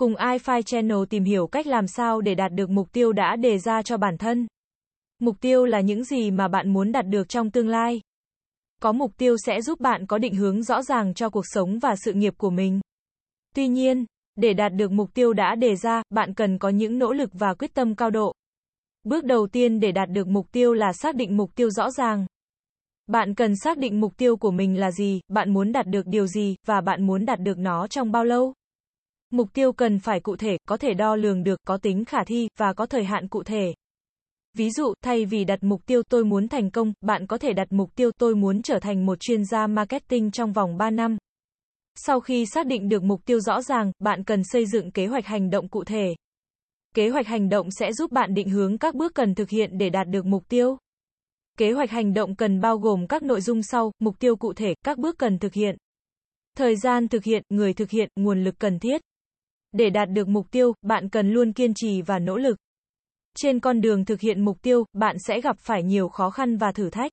Cùng iFi Channel tìm hiểu cách làm sao để đạt được mục tiêu đã đề ra cho bản thân. Mục tiêu là những gì mà bạn muốn đạt được trong tương lai. Có mục tiêu sẽ giúp bạn có định hướng rõ ràng cho cuộc sống và sự nghiệp của mình. Tuy nhiên, để đạt được mục tiêu đã đề ra, bạn cần có những nỗ lực và quyết tâm cao độ. Bước đầu tiên để đạt được mục tiêu là xác định mục tiêu rõ ràng. Bạn cần xác định mục tiêu của mình là gì, bạn muốn đạt được điều gì, và bạn muốn đạt được nó trong bao lâu. Mục tiêu cần phải cụ thể, có thể đo lường được, có tính khả thi, và có thời hạn cụ thể. Ví dụ, thay vì đặt mục tiêu tôi muốn thành công, bạn có thể đặt mục tiêu tôi muốn trở thành một chuyên gia marketing trong vòng 3 năm. Sau khi xác định được mục tiêu rõ ràng, bạn cần xây dựng kế hoạch hành động cụ thể. Kế hoạch hành động sẽ giúp bạn định hướng các bước cần thực hiện để đạt được mục tiêu. Kế hoạch hành động cần bao gồm các nội dung sau, mục tiêu cụ thể, các bước cần thực hiện. Thời gian thực hiện, người thực hiện, nguồn lực cần thiết. Để đạt được mục tiêu, bạn cần luôn kiên trì và nỗ lực. Trên con đường thực hiện mục tiêu, bạn sẽ gặp phải nhiều khó khăn và thử thách.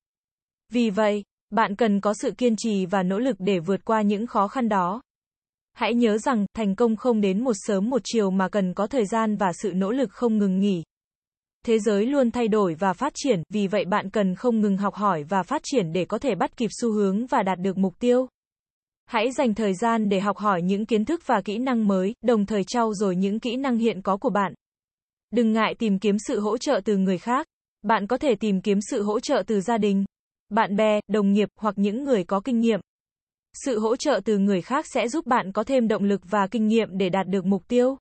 Vì vậy, bạn cần có sự kiên trì và nỗ lực để vượt qua những khó khăn đó. Hãy nhớ rằng, thành công không đến một sớm một chiều mà cần có thời gian và sự nỗ lực không ngừng nghỉ. Thế giới luôn thay đổi và phát triển, vì vậy bạn cần không ngừng học hỏi và phát triển để có thể bắt kịp xu hướng và đạt được mục tiêu. Hãy dành thời gian để học hỏi những kiến thức và kỹ năng mới, đồng thời trau dồi những kỹ năng hiện có của bạn. Đừng ngại tìm kiếm sự hỗ trợ từ người khác. Bạn có thể tìm kiếm sự hỗ trợ từ gia đình, bạn bè, đồng nghiệp hoặc những người có kinh nghiệm. Sự hỗ trợ từ người khác sẽ giúp bạn có thêm động lực và kinh nghiệm để đạt được mục tiêu.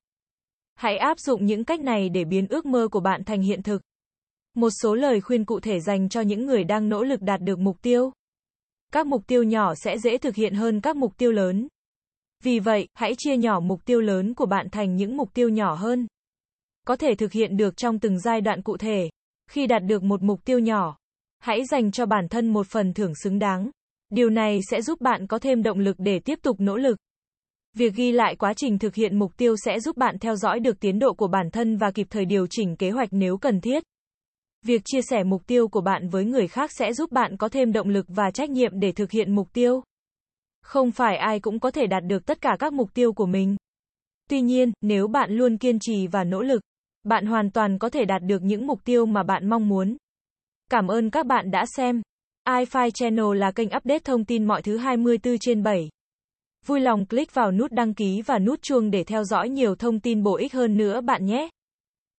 Hãy áp dụng những cách này để biến ước mơ của bạn thành hiện thực. Một số lời khuyên cụ thể dành cho những người đang nỗ lực đạt được mục tiêu. Các mục tiêu nhỏ sẽ dễ thực hiện hơn các mục tiêu lớn. Vì vậy, hãy chia nhỏ mục tiêu lớn của bạn thành những mục tiêu nhỏ hơn. Có thể thực hiện được trong từng giai đoạn cụ thể. Khi đạt được một mục tiêu nhỏ, hãy dành cho bản thân một phần thưởng xứng đáng. Điều này sẽ giúp bạn có thêm động lực để tiếp tục nỗ lực. Việc ghi lại quá trình thực hiện mục tiêu sẽ giúp bạn theo dõi được tiến độ của bản thân và kịp thời điều chỉnh kế hoạch nếu cần thiết. Việc chia sẻ mục tiêu của bạn với người khác sẽ giúp bạn có thêm động lực và trách nhiệm để thực hiện mục tiêu. Không phải ai cũng có thể đạt được tất cả các mục tiêu của mình. Tuy nhiên, nếu bạn luôn kiên trì và nỗ lực, bạn hoàn toàn có thể đạt được những mục tiêu mà bạn mong muốn. Cảm ơn các bạn đã xem. iFi Channel là kênh update thông tin mọi thứ 24 trên 7. Vui lòng click vào nút đăng ký và nút chuông để theo dõi nhiều thông tin bổ ích hơn nữa bạn nhé.